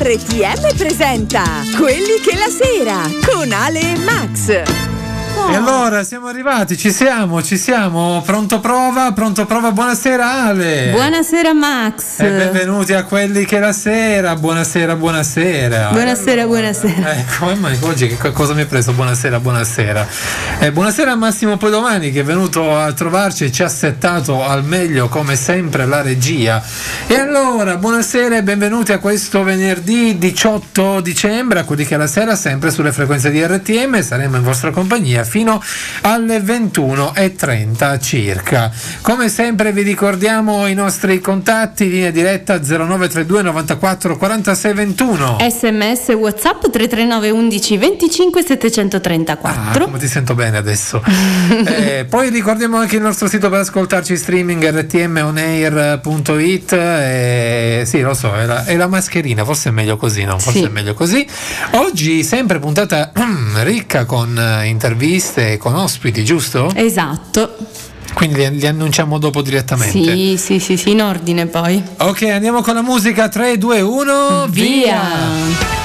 RTM presenta Quelli che la sera con Ale e Max. E allora siamo arrivati, ci siamo, ci siamo. Pronto prova, pronto prova. Buonasera Ale. Buonasera Max. E benvenuti a quelli che la sera. Buonasera, buonasera. Buonasera, buonasera. Ecco, ma oggi che cosa mi hai preso? Buonasera, buonasera. Eh, buonasera a Massimo Podomani che è venuto a trovarci e ci ha settato al meglio come sempre la regia. E allora, buonasera e benvenuti a questo venerdì 18 dicembre, a quelli che la sera, sempre sulle frequenze di RTM. Saremo in vostra compagnia fino alle 21.30 circa. Come sempre vi ricordiamo i nostri contatti, linea diretta 0932 94 46 21. SMS WhatsApp 339 11 25 734. Ah, come ti sento bene adesso. eh, poi ricordiamo anche il nostro sito per ascoltarci streaming rtmonair.it. Eh, sì, lo so, è la, è la, mascherina, forse è meglio così, no? Forse sì. è meglio così. Oggi sempre puntata ricca con interviste con ospiti, giusto? Esatto. Quindi li, li, annunciamo dopo direttamente. Sì, sì, sì, sì, in ordine poi. Ok, andiamo con la musica 3, 2, 1, via! via.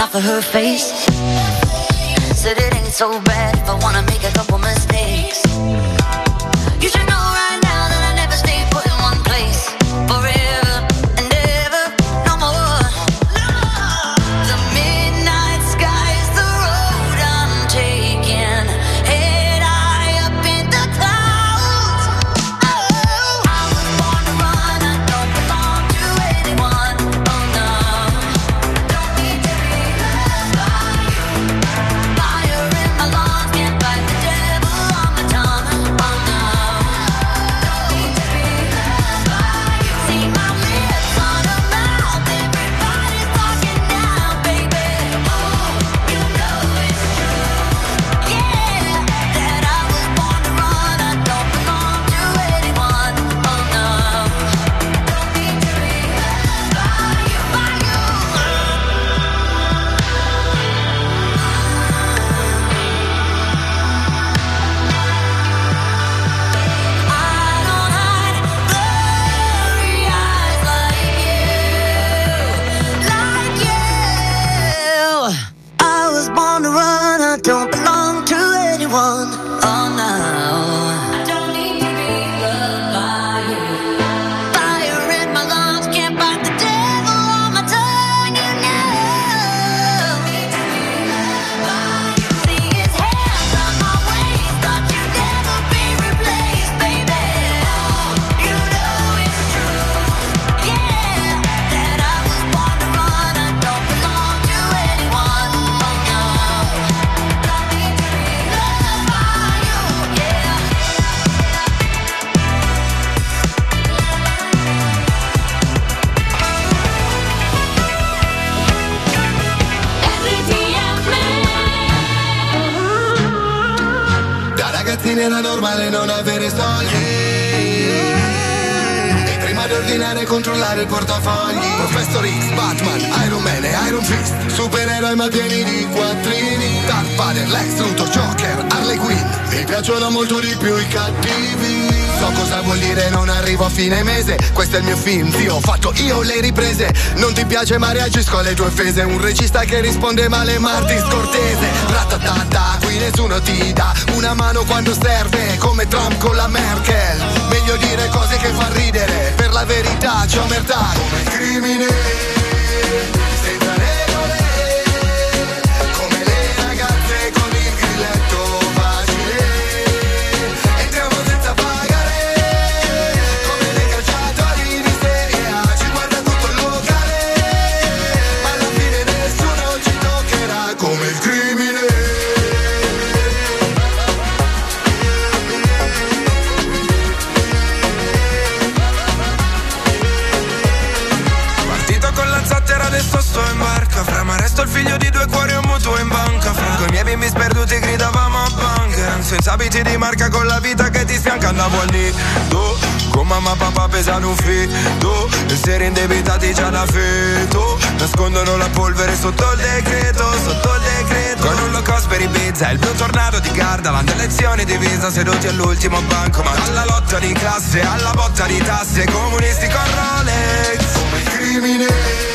Off of her face. Said it ain't so bad if I wanna make a couple mistakes. Controllare il portafogli. Professor X, Batman, Iron Man e Iron Fist. Supereroi ma pieni di quattrini Vader, Lex Luthor, Joker, Harley Quinn. Mi piacciono molto di più i cattivi. So cosa vuol dire non arrivo a fine mese. Questo è il mio film, zio, ho fatto io le riprese. Non ti piace ma reagisco alle tue fese Un regista che risponde male Martin scortese Ratatata, qui nessuno ti dà Una mano quando serve Come Trump con la Merkel. Meglio dire cose che fa ridere. Per la verità c'è omertà Come crimine abiti di marca con la vita che ti sfianca andavo al nido Con mamma e papà pesano un fido E seri indebitati già da feto Nascondono la polvere sotto il decreto Sotto il decreto. Con un low cost per Ibiza Il blu tornado di Gardaland Elezioni divisa seduti all'ultimo banco Ma dalla lotta di classe alla botta di tasse Comunisti con Rolex Come il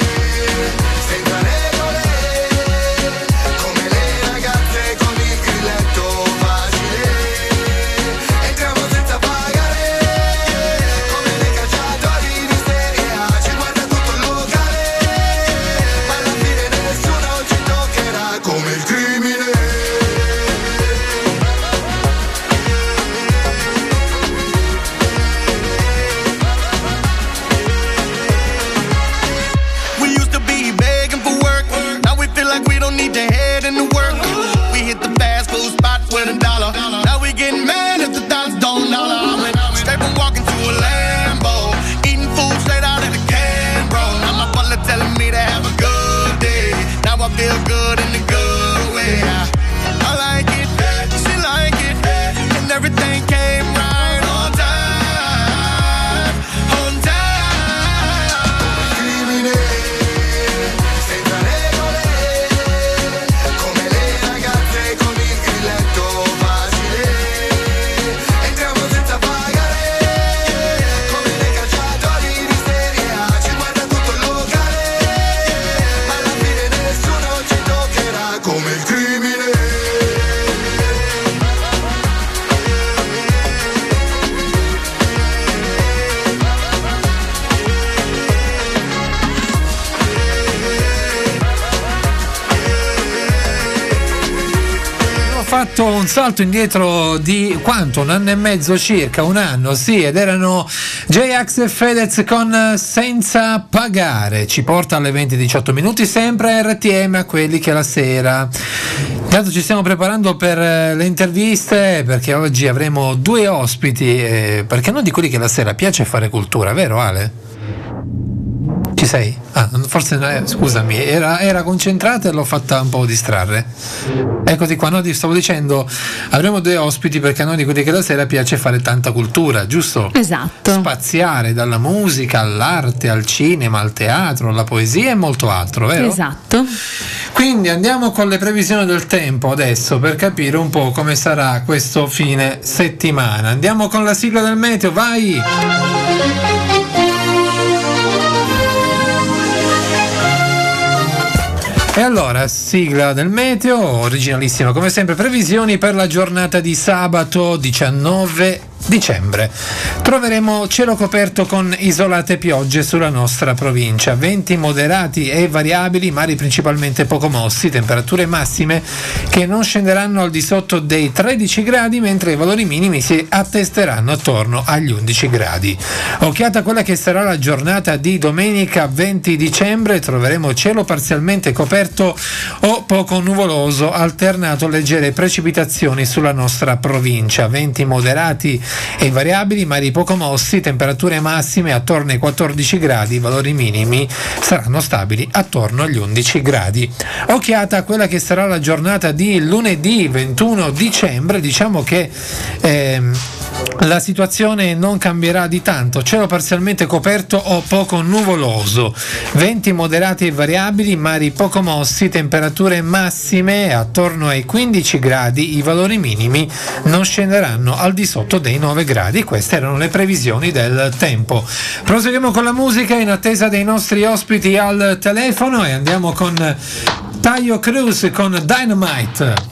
un salto indietro di quanto? Un anno e mezzo circa, un anno, sì, ed erano J-Ax e Fedez con Senza Pagare. Ci porta alle 20-18 minuti, sempre RTM a quelli che la sera. Intanto ci stiamo preparando per eh, le interviste perché oggi avremo due ospiti, eh, perché non di quelli che la sera piace fare cultura, vero Ale? Ci sei? Forse eh, scusami, era, era concentrata e l'ho fatta un po' distrarre. Eccoti qua, no, ti stavo dicendo, avremo due ospiti perché a noi di quelli che la sera piace fare tanta cultura, giusto? Esatto. Spaziare dalla musica all'arte, al cinema, al teatro, alla poesia e molto altro, vero? Esatto. Quindi andiamo con le previsioni del tempo adesso per capire un po' come sarà questo fine settimana. Andiamo con la sigla del meteo, vai! E allora, sigla del meteo, originalissima come sempre, previsioni per la giornata di sabato 19 dicembre. Troveremo cielo coperto con isolate piogge sulla nostra provincia, venti moderati e variabili, mari principalmente poco mossi, temperature massime che non scenderanno al di sotto dei 13 gradi, mentre i valori minimi si attesteranno attorno agli 11 gradi. Occhiata a quella che sarà la giornata di domenica 20 dicembre, troveremo cielo parzialmente coperto o poco nuvoloso, alternato leggere precipitazioni sulla nostra provincia, venti moderati e variabili, mari poco mossi, temperature massime attorno ai 14 gradi, i valori minimi saranno stabili attorno agli 11 gradi. Occhiata a quella che sarà la giornata di lunedì 21 dicembre, diciamo che ehm, la situazione non cambierà di tanto, cielo parzialmente coperto o poco nuvoloso, venti moderati e variabili, mari poco mossi, temperature massime attorno ai 15 gradi, i valori minimi non scenderanno al di sotto dei 29 gradi. Queste erano le previsioni del tempo. Proseguiamo con la musica in attesa dei nostri ospiti al telefono e andiamo con Taio Cruz con Dynamite.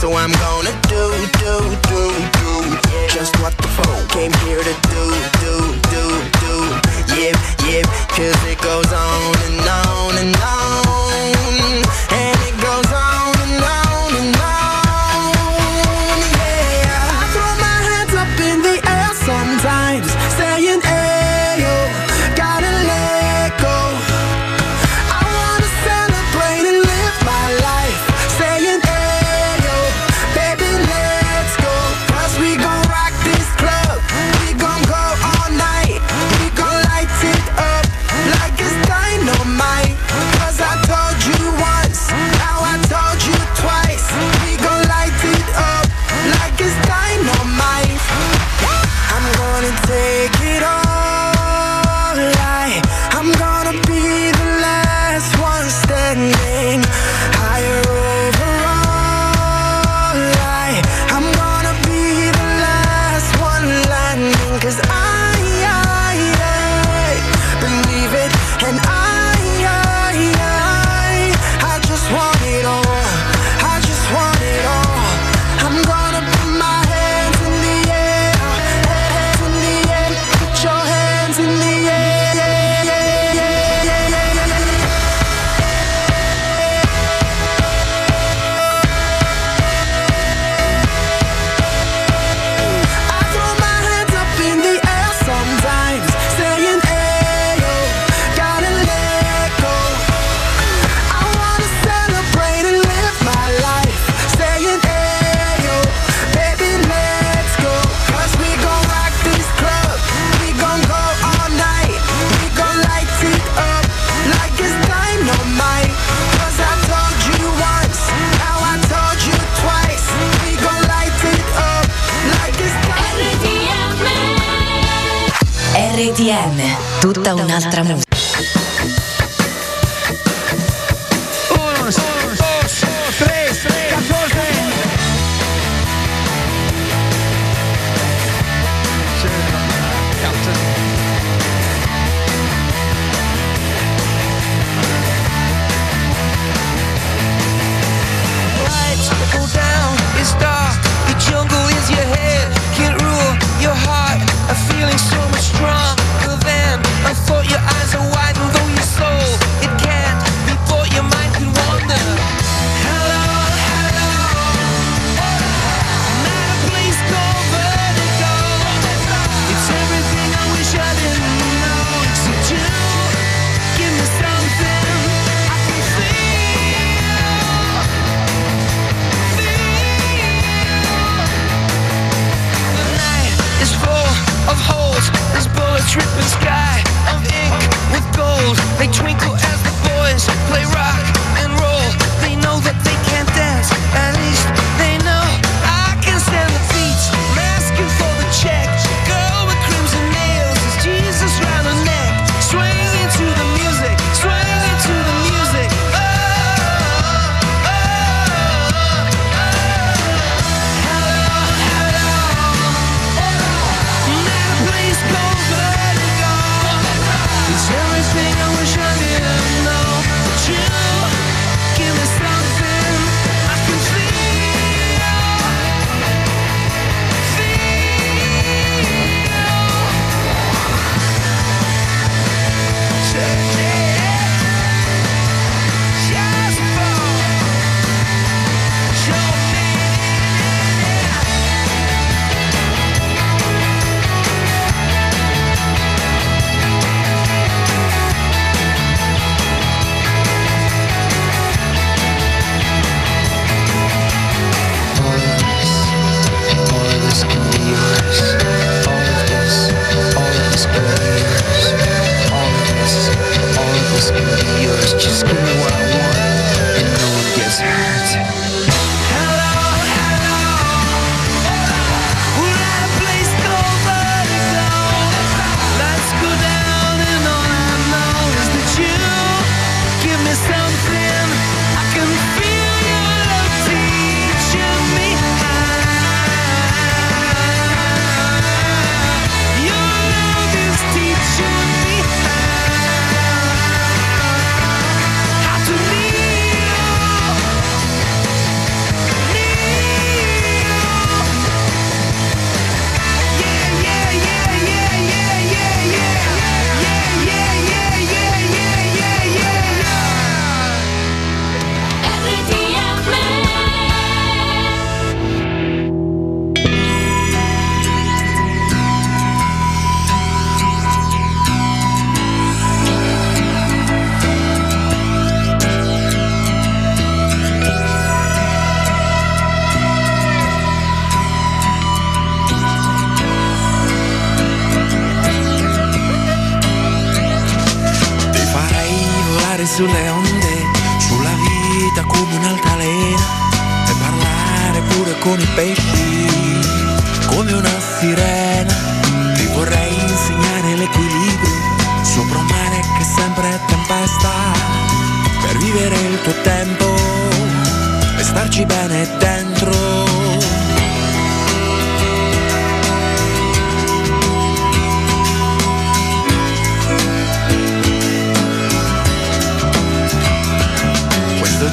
so I'm gonna RPM, tutta un'altra musica.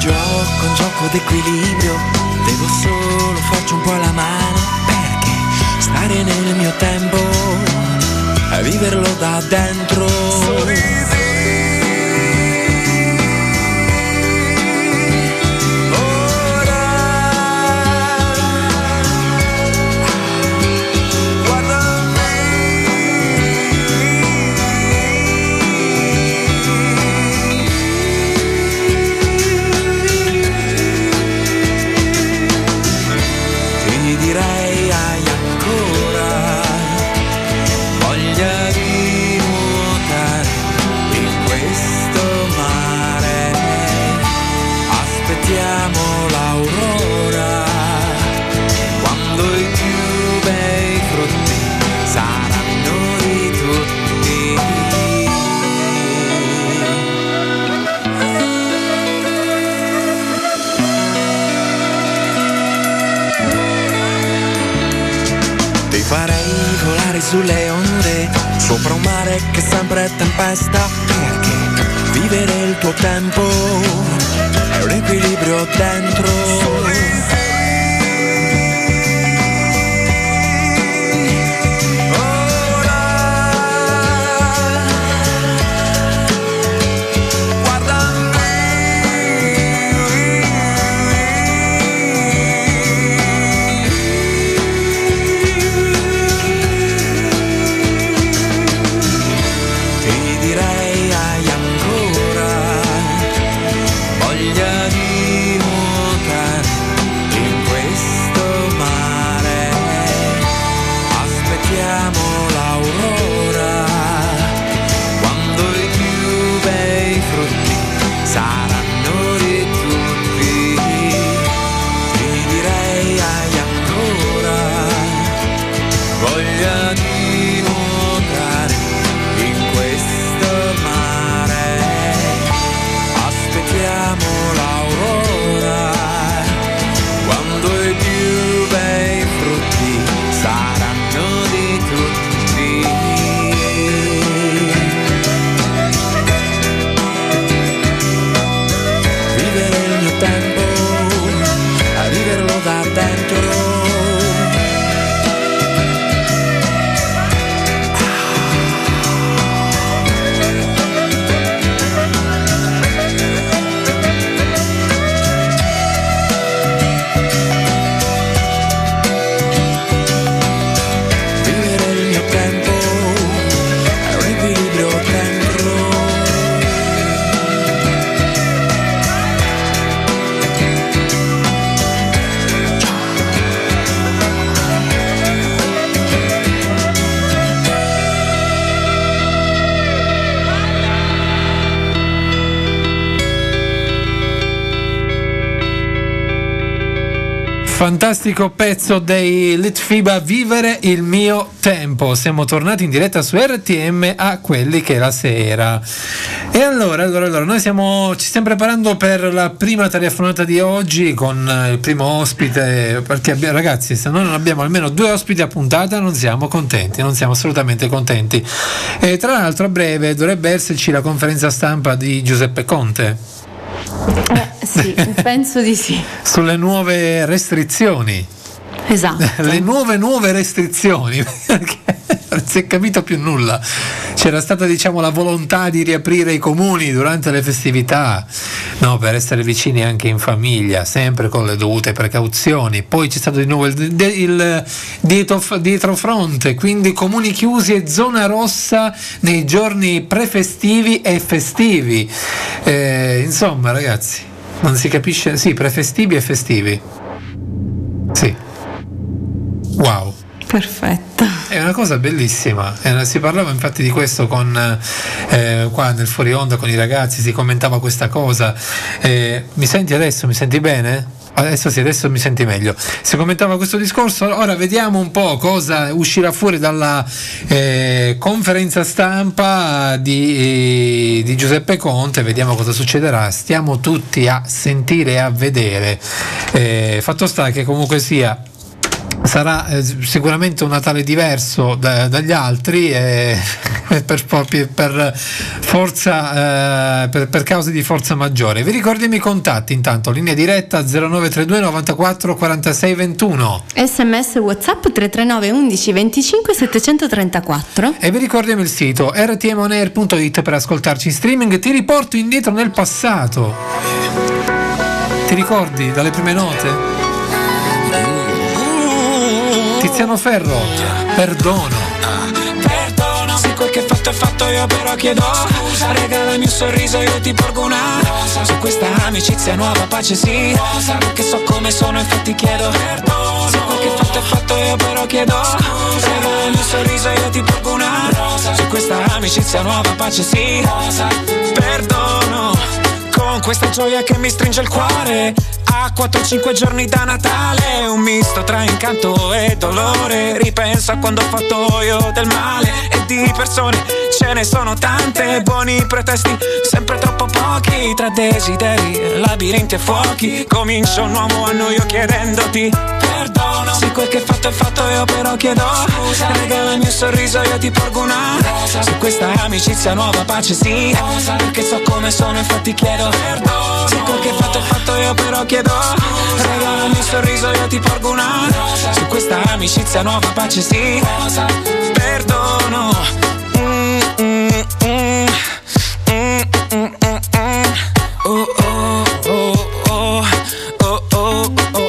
Gioco un gioco d'equilibrio, devo solo farci un po' la mano, perché stare nel mio tempo e viverlo da dentro. Ti sulle onde, sopra un mare che sempre è tempesta, perché vivere il tuo tempo è un equilibrio dentro. Fantastico pezzo dei Litfiba Vivere il mio tempo. Siamo tornati in diretta su RTM a quelli che la sera. E allora, allora, allora noi siamo, ci stiamo preparando per la prima telefonata di oggi con il primo ospite. Perché abbiamo, ragazzi, se noi non abbiamo almeno due ospiti a puntata, non siamo contenti, non siamo assolutamente contenti. E tra l'altro, a breve dovrebbe esserci la conferenza stampa di Giuseppe Conte Eh, sì, penso di sì. sulle nuove restrizioni. Esatto. Le nuove nuove restrizioni, perché non si è capito più nulla. C'era stata diciamo la volontà di riaprire i comuni durante le festività, no, per essere vicini anche in famiglia, sempre con le dovute precauzioni. Poi c'è stato di nuovo il, il dietro, dietrofronte, quindi comuni chiusi e zona rossa nei giorni prefestivi e festivi. Eh, insomma, ragazzi, non si capisce. Sì, prefestivi e festivi. Sì. Wow. Perfetto. Una cosa bellissima. Eh, si parlava infatti di questo con eh, qua nel fuori onda con i ragazzi, si commentava questa cosa. Eh, mi senti adesso? Mi senti bene? Adesso sì, adesso mi senti meglio. Si commentava questo discorso, ora vediamo un po' cosa uscirà fuori dalla eh, conferenza stampa di, di, Giuseppe Conte, vediamo cosa succederà. Stiamo tutti a sentire e a vedere. Eh, fatto sta che comunque sia sarà eh, sicuramente un Natale diverso da, dagli altri eh, per, per, forza, eh, per, per, cause di forza maggiore. Vi ricordo i miei contatti intanto, linea diretta 0932 94 46 21. SMS WhatsApp 339 11 25 734. E vi ricordiamo il sito rtmonair.it per ascoltarci in streaming. Ti riporto indietro nel passato. Ti ricordi dalle prime note? Tiziano Ferro, perdono. Perdono, se quel che fatto è fatto io però chiedo. Scusa, regalami un sorriso io ti porgo una rosa. Su questa amicizia nuova pace sì. Rosa, Perché so come sono infatti chiedo. Perdono, se quel che fatto è fatto io però chiedo. Scusa, regalami un sorriso io ti porgo una rosa. Su questa amicizia nuova pace sì. Rosa, Perdono, con questa gioia che mi stringe il cuore a 4-5 giorni da Natale Un misto tra incanto e dolore. Ripenso a quando ho fatto io del male E di persone ce ne sono tante. Buoni pretesti, sempre troppo pochi. Tra desideri, labirinti e fuochi Comincio un nuovo anno io chiedendoti perdono. Se quel che fatto è fatto io però chiedo Scusa. Regalami un sorriso io ti porgo una rosa. Su questa amicizia nuova pace sì. Rosa. Perché so come sono infatti chiedo perdono. Se quel che fatto è fatto io però chiedo Scusa Regalami un sorriso io ti porgo una rosa Su questa amicizia nuova pace sì. Perdono mm, mm, mm. Mm, mm, mm, mm. Oh, oh, oh, oh, oh, oh, oh,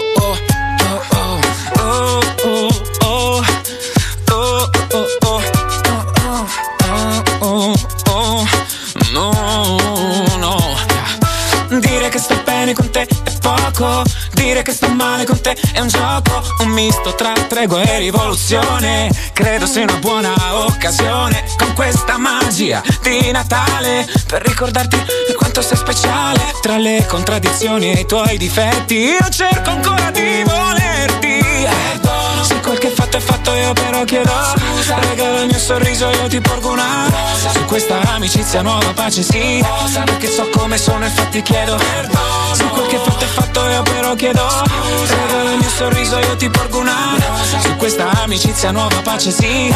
sto male con te è un gioco Un misto tra tregua e rivoluzione. Credo sia una buona occasione Con questa magia di Natale Per ricordarti quanto sei speciale Tra le contraddizioni e i tuoi difetti. Io cerco ancora di volerti quel che fatto è fatto io però chiedo. Scusa. Regala il mio sorriso io ti porgo una. Rosa Su questa amicizia nuova pace sì. Rosa Perché so come sono infatti chiedo. Perdono. Se quel che fatto è fatto io però chiedo. Scusa. Regala il mio sorriso io ti porgo una. Rosa Su questa amicizia nuova pace sì.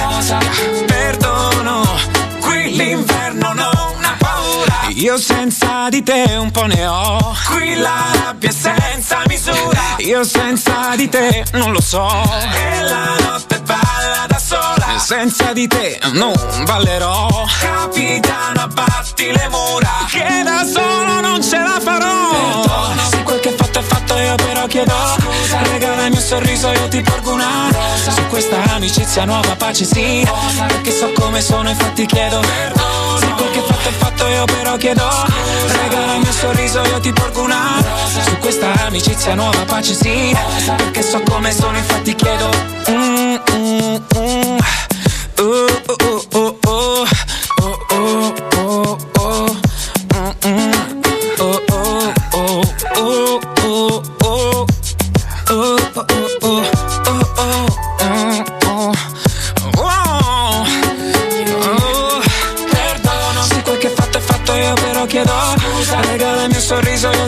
Perdono Qui l'inverno non ha paura. Io senza di te un po' ne ho. Qui la rabbia senza misura. Io senza di te non lo so. E la notte balla da sola. Senza di te non ballerò. Capitano abbatti le mura. Che da solo non ce la farò. Perdono Se quel che è fatto io però chiedo. Scusa Regalami un sorriso io ti porgo una rosa. Su questa amicizia nuova pace sì. Rosa Perché so come sono infatti chiedo Perdono. Se quel che fatto è fatto io però chiedo. Scusa Regalami un sorriso io ti porgo una rosa. Su questa amicizia nuova pace sì. Rosa Perché so come sono infatti chiedo. Mm, mm, mm. Uh, uh, uh,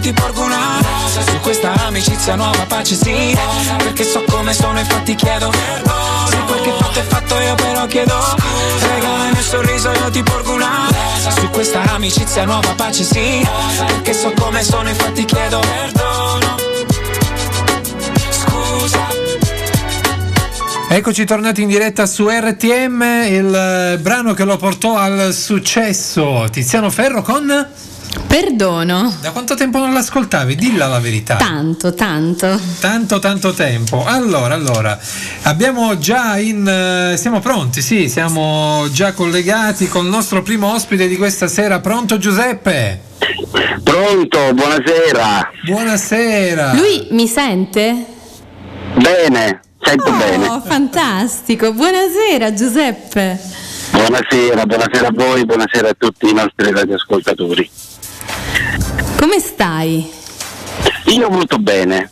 ti porgo una rosa. Su questa amicizia nuova pace sì Perché so come sono infatti chiedo Se quel che fatto è fatto io però chiedo Regala mio sorriso io ti porgo una rosa. Su questa amicizia nuova pace sì Perché so come sono infatti chiedo Perdono. Scusa. Eccoci tornati in diretta su RTM, il brano che lo portò al successo. Tiziano Ferro con... Perdono. Da quanto tempo non l'ascoltavi? Dilla la verità. Tanto, tanto. Tanto, tanto tempo. Allora, allora, abbiamo già in... eh, siamo pronti, sì, siamo già collegati con il nostro primo ospite di questa sera. Pronto Giuseppe? Pronto, buonasera. Buonasera. Lui mi sente? Bene. sento oh, bene. fantastico. Buonasera Giuseppe. Buonasera, buonasera a voi, buonasera a tutti i nostri radioascoltatori. Come stai? Io molto bene.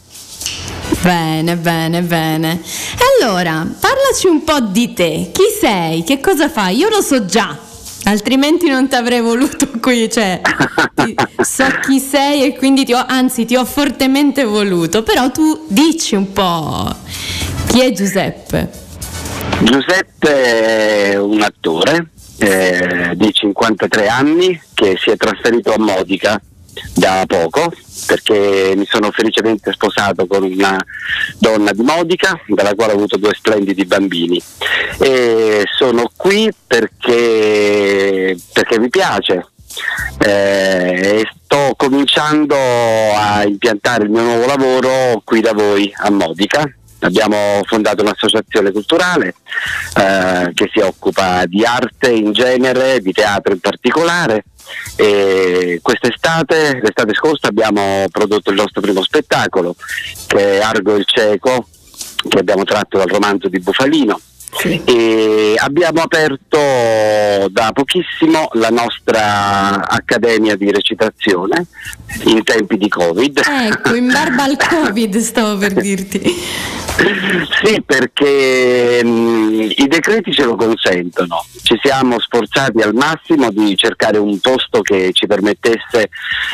Bene, bene, bene. E allora, parlaci un po' di te. Chi sei? Che cosa fai? Io lo so già, altrimenti non ti avrei voluto qui. Cioè, ti- so chi sei e quindi ti ho, anzi, ti ho fortemente voluto. Però tu dici un po' chi è Giuseppe. Giuseppe è un attore eh, di 53 anni che si è trasferito a Modica da poco perché mi sono felicemente sposato con una donna di Modica dalla quale ho avuto due splendidi bambini. E sono qui perché, perché mi piace eh, e sto cominciando a impiantare il mio nuovo lavoro qui da voi a Modica Abbiamo fondato un'associazione culturale eh, che si occupa di arte in genere, di teatro in particolare. E quest'estate, l'estate scorsa abbiamo prodotto il nostro primo spettacolo che è Argo il Cieco che abbiamo tratto dal romanzo di Bufalino e abbiamo aperto da pochissimo la nostra accademia di recitazione in tempi di Covid. Ecco, in barba al Covid stavo per dirti. Sì, perché mh, i decreti ce lo consentono. Ci siamo sforzati al massimo di cercare un posto che ci permettesse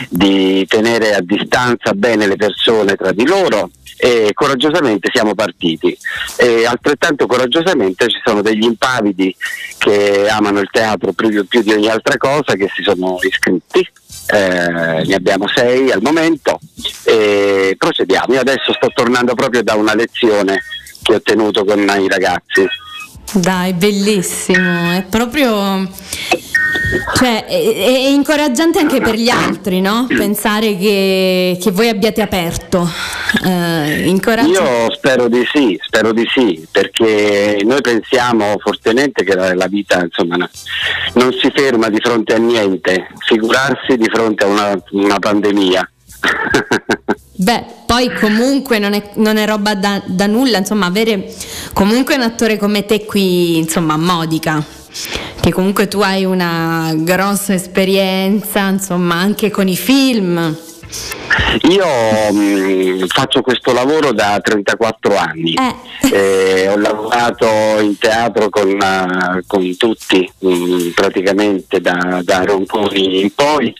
di tenere a distanza bene le persone tra di loro e coraggiosamente siamo partiti. E altrettanto coraggiosamente ci sono degli impavidi che amano il teatro più, più di ogni altra cosa che si sono iscritti. Eh, ne abbiamo sei al momento e procediamo. Io adesso sto tornando proprio da una lezione che ho tenuto con i ragazzi. Dai, bellissimo, è proprio cioè, è, è incoraggiante anche per gli altri, no? Pensare che, che voi abbiate aperto. Eh. Io spero di sì, spero di sì, perché noi pensiamo fortemente che la, la vita insomma, no- non si ferma di fronte a niente, figurarsi di fronte a una, una pandemia. Beh, poi comunque non è, non è roba da, da nulla, insomma, avere comunque un attore come te qui, insomma, Modica, che comunque tu hai una grossa esperienza, insomma, anche con i film. Io mh, faccio questo lavoro da 34 anni, Eh, ho lavorato in teatro con, eh, con tutti, mh, praticamente da, da Ronconi in poi,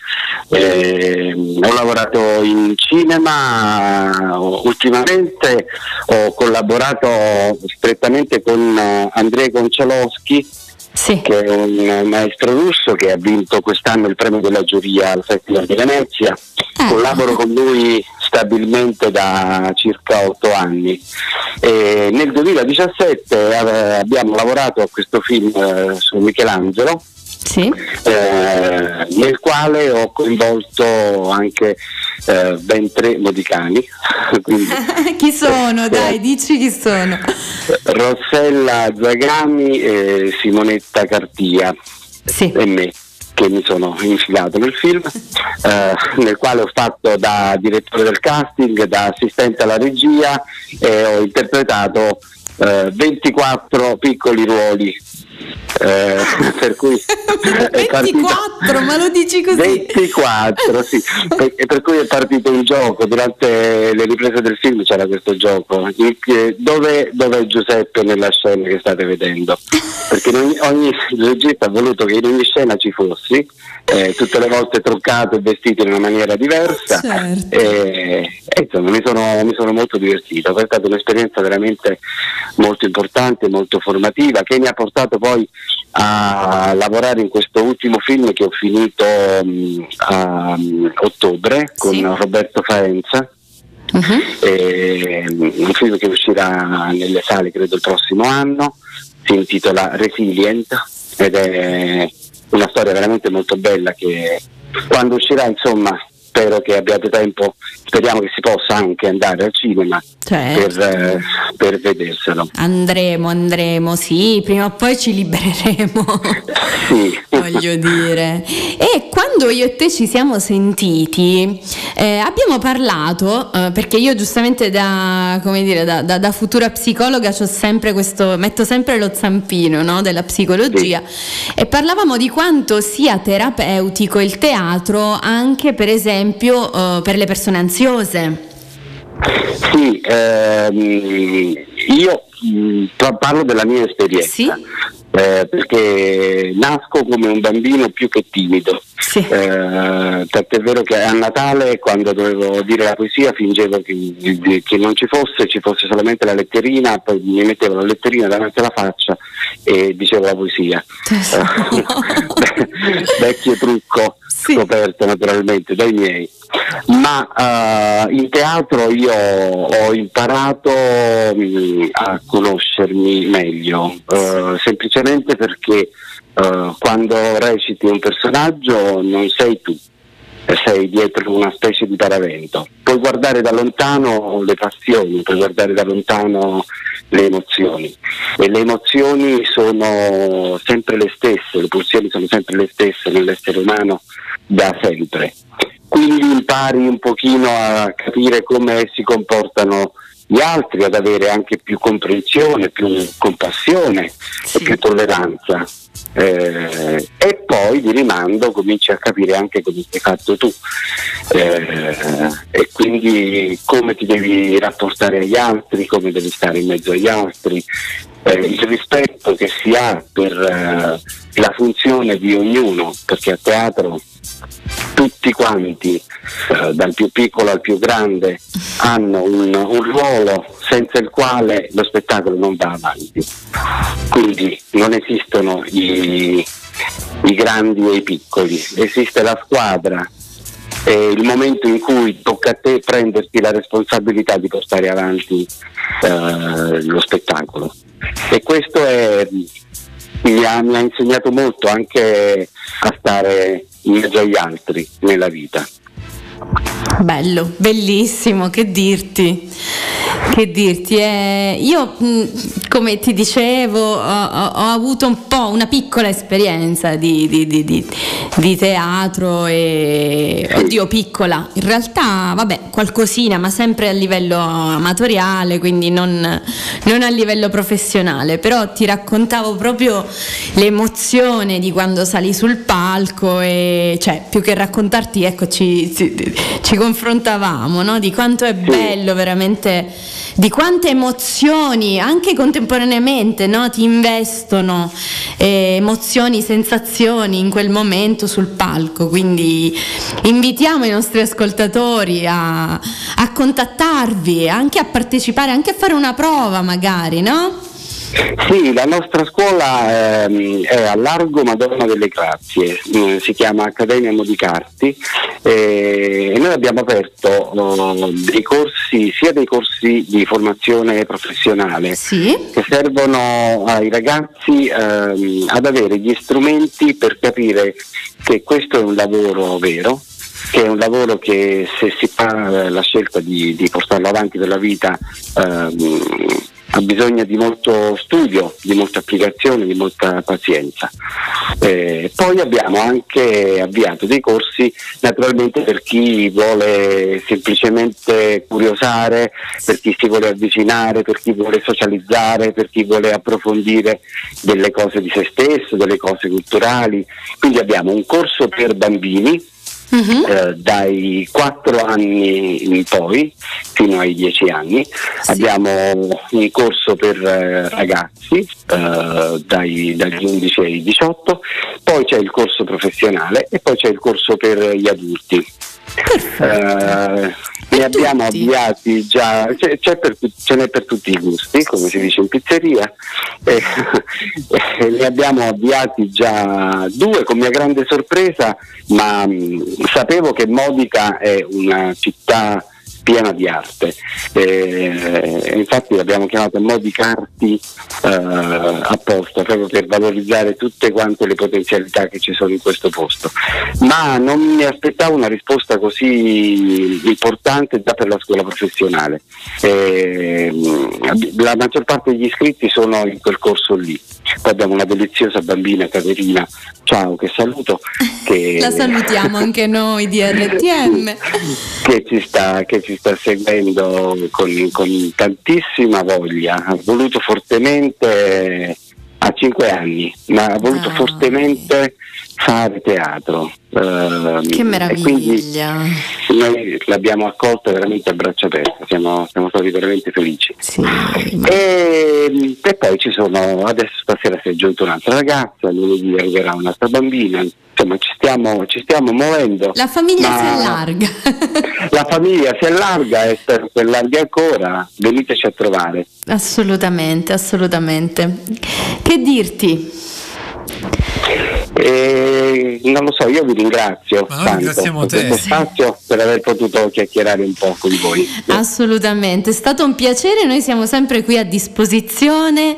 Eh, ho lavorato in cinema, ultimamente ho collaborato strettamente con eh, Andrei Konchalowski che è un maestro russo che ha vinto quest'anno il premio della giuria al Festival di Venezia. Collaboro con lui stabilmente da circa otto anni. E nel 2017 eh, abbiamo lavorato a questo film eh, su Michelangelo. Eh, nel quale ho coinvolto anche eh, ben tre modicani, quindi chi sono? Dai, dici chi sono. Rossella Zagami e Simonetta Cartia. E me che mi sono infilato nel film eh, nel quale ho fatto da direttore del casting, da assistente alla regia e ho interpretato eh, 24 piccoli ruoli eh, per cui è partito- 24, ma lo dici così? 24, sì. Per, e per cui è partito un gioco. Durante le riprese del film c'era questo gioco. Il- Dove, dove è Giuseppe nella scena che state vedendo? Perché ogni, ogni regista ha voluto che in ogni scena ci fossi, eh, tutte le volte truccato e vestito in una maniera diversa. Certo. E, e insomma mi sono, mi sono molto divertito. È stata un'esperienza veramente molto importante, molto formativa, che mi ha portato poi a lavorare in questo ultimo film che ho finito mh, a mh, ottobre con Roberto Faenza. E, mh, un film che uscirà nelle sale credo il prossimo anno, si intitola Resilient ed è una storia veramente molto bella che quando uscirà insomma spero che abbiate tempo, speriamo che si possa anche andare al cinema Certo. per, eh, per vederselo. Andremo, andremo, sì, prima o poi ci libereremo. Sì. Voglio dire. E quando io e te ci siamo sentiti, eh, abbiamo parlato, eh, perché io giustamente da, come dire, da, da- da futura psicologa c'ho sempre questo, metto sempre lo zampino no, della psicologia e parlavamo di quanto sia terapeutico il teatro anche per esempio eh, per le persone ansiose. Sì, ehm, io mh, pa- parlo della mia esperienza. Eh, perché nasco come un bambino più che timido. Eh, tant'è vero che a Natale, quando dovevo dire la poesia, fingevo che, che non ci fosse, ci fosse solamente la letterina, poi mi mettevo la letterina davanti alla faccia e dicevo la poesia. Vecchio trucco scoperto naturalmente dai miei. Ma eh, in teatro io ho imparato mh, a conoscermi meglio, eh, semplicemente perché eh, quando reciti un personaggio non sei tu, sei dietro una specie di paravento. Puoi guardare da lontano le passioni, puoi guardare da lontano le emozioni e le emozioni sono sempre le stesse, le pulsioni sono sempre le stesse nell'essere umano da sempre. Quindi impari un pochino a capire come si comportano gli altri, ad avere anche più comprensione, più compassione e più tolleranza. Eh, e poi di rimando cominci a capire anche come sei fatto tu Eh, e quindi come ti devi rapportare agli altri, come devi stare in mezzo agli altri, eh, il rispetto che si ha per eh, la funzione di ognuno, perché a teatro tutti quanti, eh, dal più piccolo al più grande, hanno un, un ruolo senza il quale lo spettacolo non va avanti. Quindi non esistono i, i grandi e i piccoli, esiste la squadra. È il momento in cui tocca a te prenderti la responsabilità di portare avanti eh, lo spettacolo. E questo è, mi, ha, mi ha insegnato molto anche a stare in mezzo agli altri nella vita. Bello, bellissimo, che dirti. Che dirti, eh, io mh, come ti dicevo ho, ho- avuto un po' una piccola esperienza di, di- di- di- di teatro e oddio piccola, in realtà vabbè qualcosina ma sempre a livello amatoriale quindi non, non a livello professionale, però ti raccontavo proprio l'emozione di quando sali sul palco e cioè più che raccontarti ecco ci, ci- ci confrontavamo no? di quanto è bello veramente di quante emozioni anche contemporaneamente no? ti investono eh, emozioni sensazioni in quel momento sul palco quindi invitiamo i nostri ascoltatori a, a contattarvi anche a partecipare anche a fare una prova magari no? Sì, la nostra scuola ehm, è a Largo Madonna delle Grazie, mm, si chiama Accademia Modicarti eh, e noi abbiamo aperto oh, dei corsi, sia dei corsi di formazione professionale che servono ai ragazzi ehm, ad avere gli strumenti per capire che questo è un lavoro vero, che è un lavoro che se si fa eh, la scelta di, di portarlo avanti per la vita ehm, ha bisogno di molto studio, di molta applicazione, di molta pazienza. Eh, poi abbiamo anche avviato dei corsi naturalmente per chi vuole semplicemente curiosare, per chi si vuole avvicinare, per chi vuole socializzare, per chi vuole approfondire delle cose di se stesso, delle cose culturali. Quindi abbiamo un corso per bambini eh, dai 4 anni in poi fino ai 10 anni. Abbiamo un corso per eh, ragazzi eh, dai- dagli 11 ai 18, poi c'è il corso professionale e poi c'è il corso per gli adulti. Eh, ne abbiamo avviati già, c'è, c'è per ce n'è per tutti i gusti, come si dice in pizzeria, Eh, eh, ne abbiamo avviati già due con mia grande sorpresa, ma mh, sapevo che Modica è una città piena di arte. Eh, infatti l'abbiamo chiamata Modicarti eh, apposta proprio per valorizzare tutte quante le potenzialità che ci sono in questo posto. Ma non mi aspettavo una risposta così importante già per la scuola professionale. Eh, la maggior parte degli iscritti sono in quel corso lì. Poi abbiamo una deliziosa bambina Caterina, ciao, che saluto. Che, La salutiamo anche noi di RTM. che ci sta, che ci sta seguendo con, con tantissima voglia. Ha voluto fortemente a cinque anni, ma ha voluto Ah. fortemente fare teatro. Ehm, Che meraviglia. noi l'abbiamo accolta veramente a braccia aperte, siamo, siamo stati veramente felici. E, e poi ci sono, adesso stasera si è aggiunta un'altra ragazza, lunedì arriverà un'altra bambina, insomma ci stiamo, ci stiamo muovendo. La famiglia Ma- si allarga. La famiglia si allarga e spero si allarghi ancora, veniteci a trovare. Assolutamente, assolutamente. Che dirti? E, non lo so, io vi ringrazio Ma noi tanto ringraziamo per te. spazio per aver potuto chiacchierare un po' con voi. Assolutamente, è stato un piacere, noi siamo sempre qui a disposizione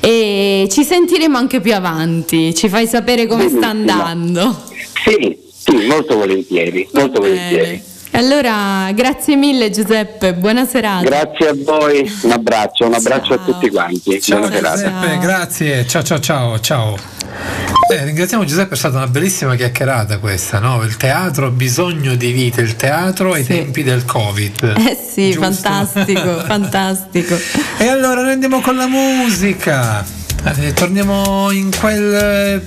e ci sentiremo anche più avanti, ci fai sapere come sta Benissimo. andando. Sì, sì, molto volentieri, molto volentieri. Allora, grazie mille Giuseppe, buona serata. Grazie a voi, un abbraccio, un abbraccio a tutti quanti. Ciao Buona serata. Giuseppe, grazie. Ciao ciao ciao ciao. Eh, ringraziamo Giuseppe, è stata una bellissima chiacchierata questa, no? Il teatro ha bisogno di vita, il teatro ai tempi del Covid. Eh sì, Giusto? fantastico, fantastico. E allora noi andiamo con la musica. Eh, torniamo in quel eh,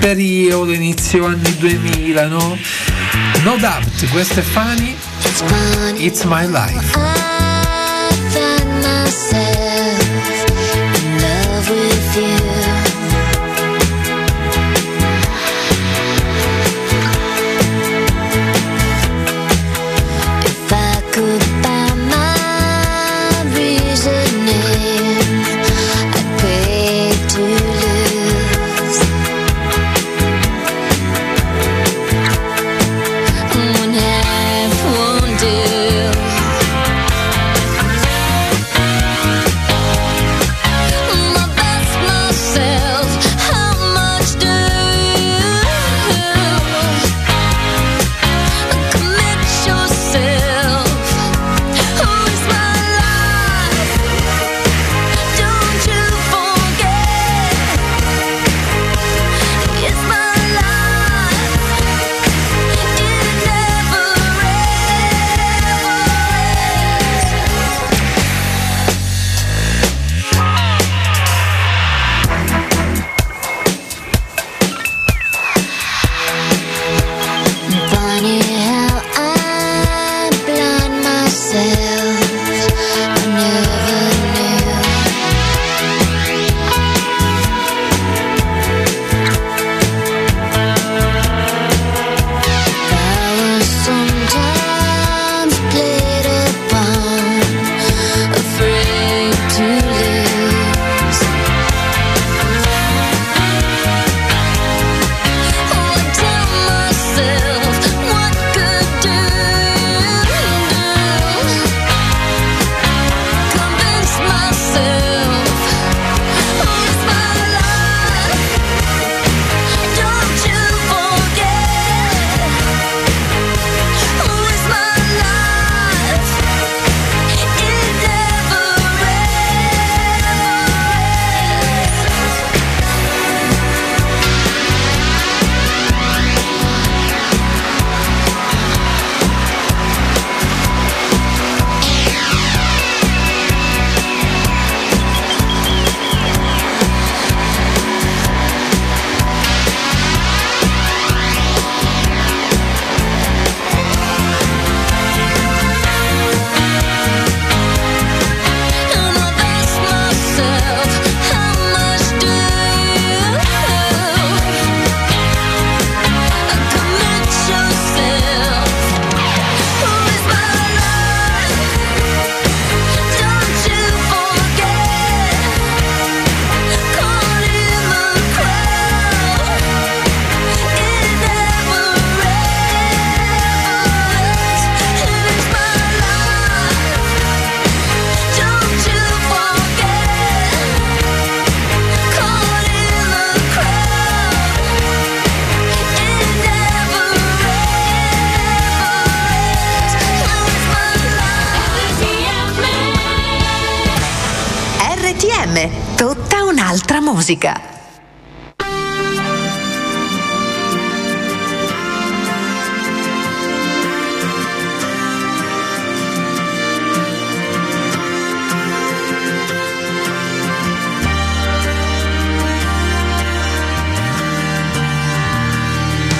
periodo, inizio anni 2000, no? No doubt, questo è Fanny. It's my life. Un'altra musica.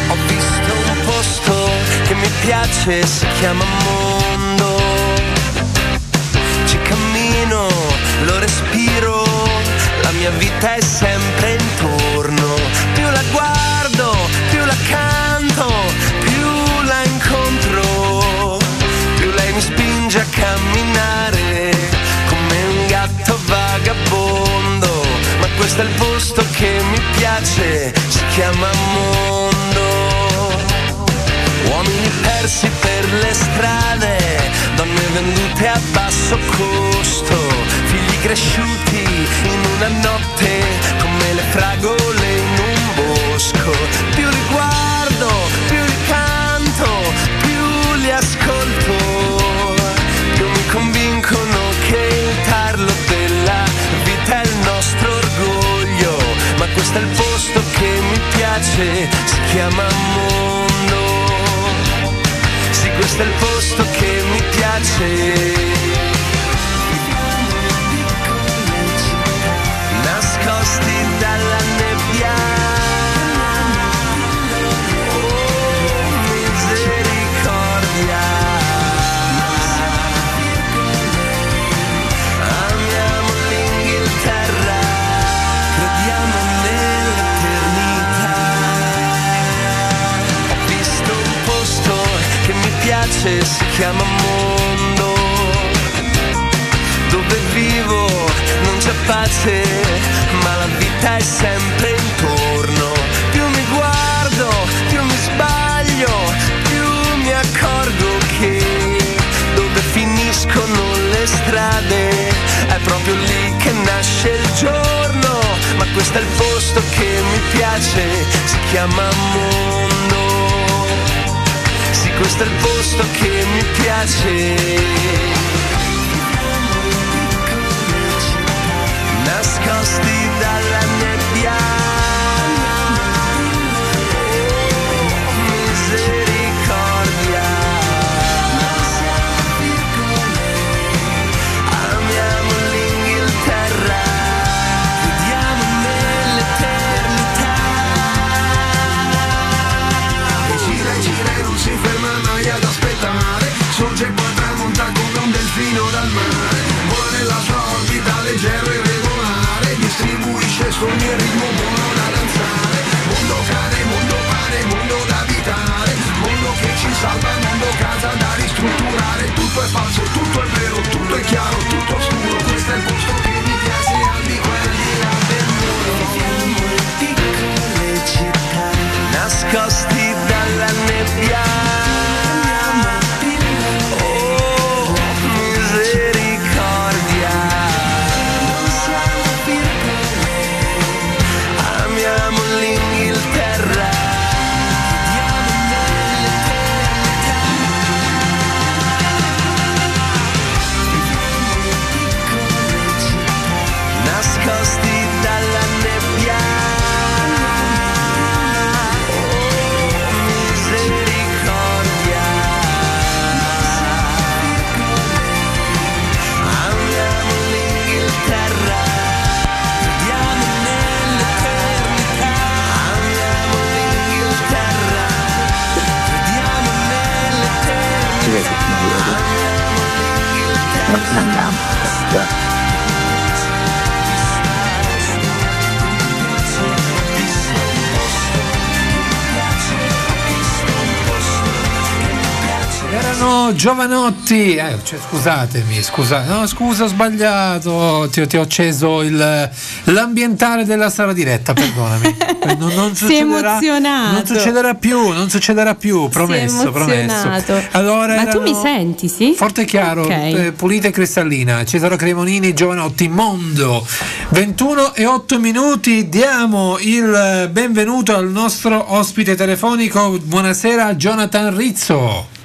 Ho visto un posto che mi piace, si chiama mondo. Mia vita è sempre intorno. Più la guardo, più la canto, più la incontro, più lei mi spinge a camminare come un gatto vagabondo. Ma questo è il posto che mi piace, si chiama mondo. Uomini persi per le strade, donne vendute a basso costo, cresciuti in una notte come le fragole in un bosco. Più li guardo, più li canto, più li ascolto, più mi convincono che il tarlo della vita è il nostro orgoglio. Ma questo è il posto che mi piace, si chiama mondo. Sì, questo è il posto che mi piace. Piace, si chiama mondo. Dove vivo non c'è pace, ma la vita è sempre intorno. Più mi guardo, più mi sbaglio, più mi accorgo che dove finiscono le strade è proprio lì che nasce il giorno. Ma questo è il posto che mi piace, si chiama mondo. Questo è il posto che mi piace. Nascosti dalla nebbia. Sogni e ritmo buono da danzare Mondo cane, mondo pane, mondo da abitare Mondo che ci salva, mondo casa da ristrutturare Tutto è falso, tutto è vero, tutto è chiaro, tutto oscuro Questo è il posto che mi piace al di qua e di là del muro piccole città nascosti dalla nebbia. Giovanotti, eh, cioè, scusatemi, scusa, no, scusa, ho sbagliato, ti, ti ho acceso il- l'ambientale della sala diretta, perdonami. Eh, Non, non succederà- emozionato. Non succederà più, non succederà più, promesso, promesso. Allora, Ma tu mi senti, sì? Forte e chiaro, Ok. eh, pulita e cristallina. Cesaro Cremonini, Giovanotti, Mondo. 21 e 8 minuti. Diamo il benvenuto al nostro ospite telefonico. Buonasera, Jonathan Rizzo.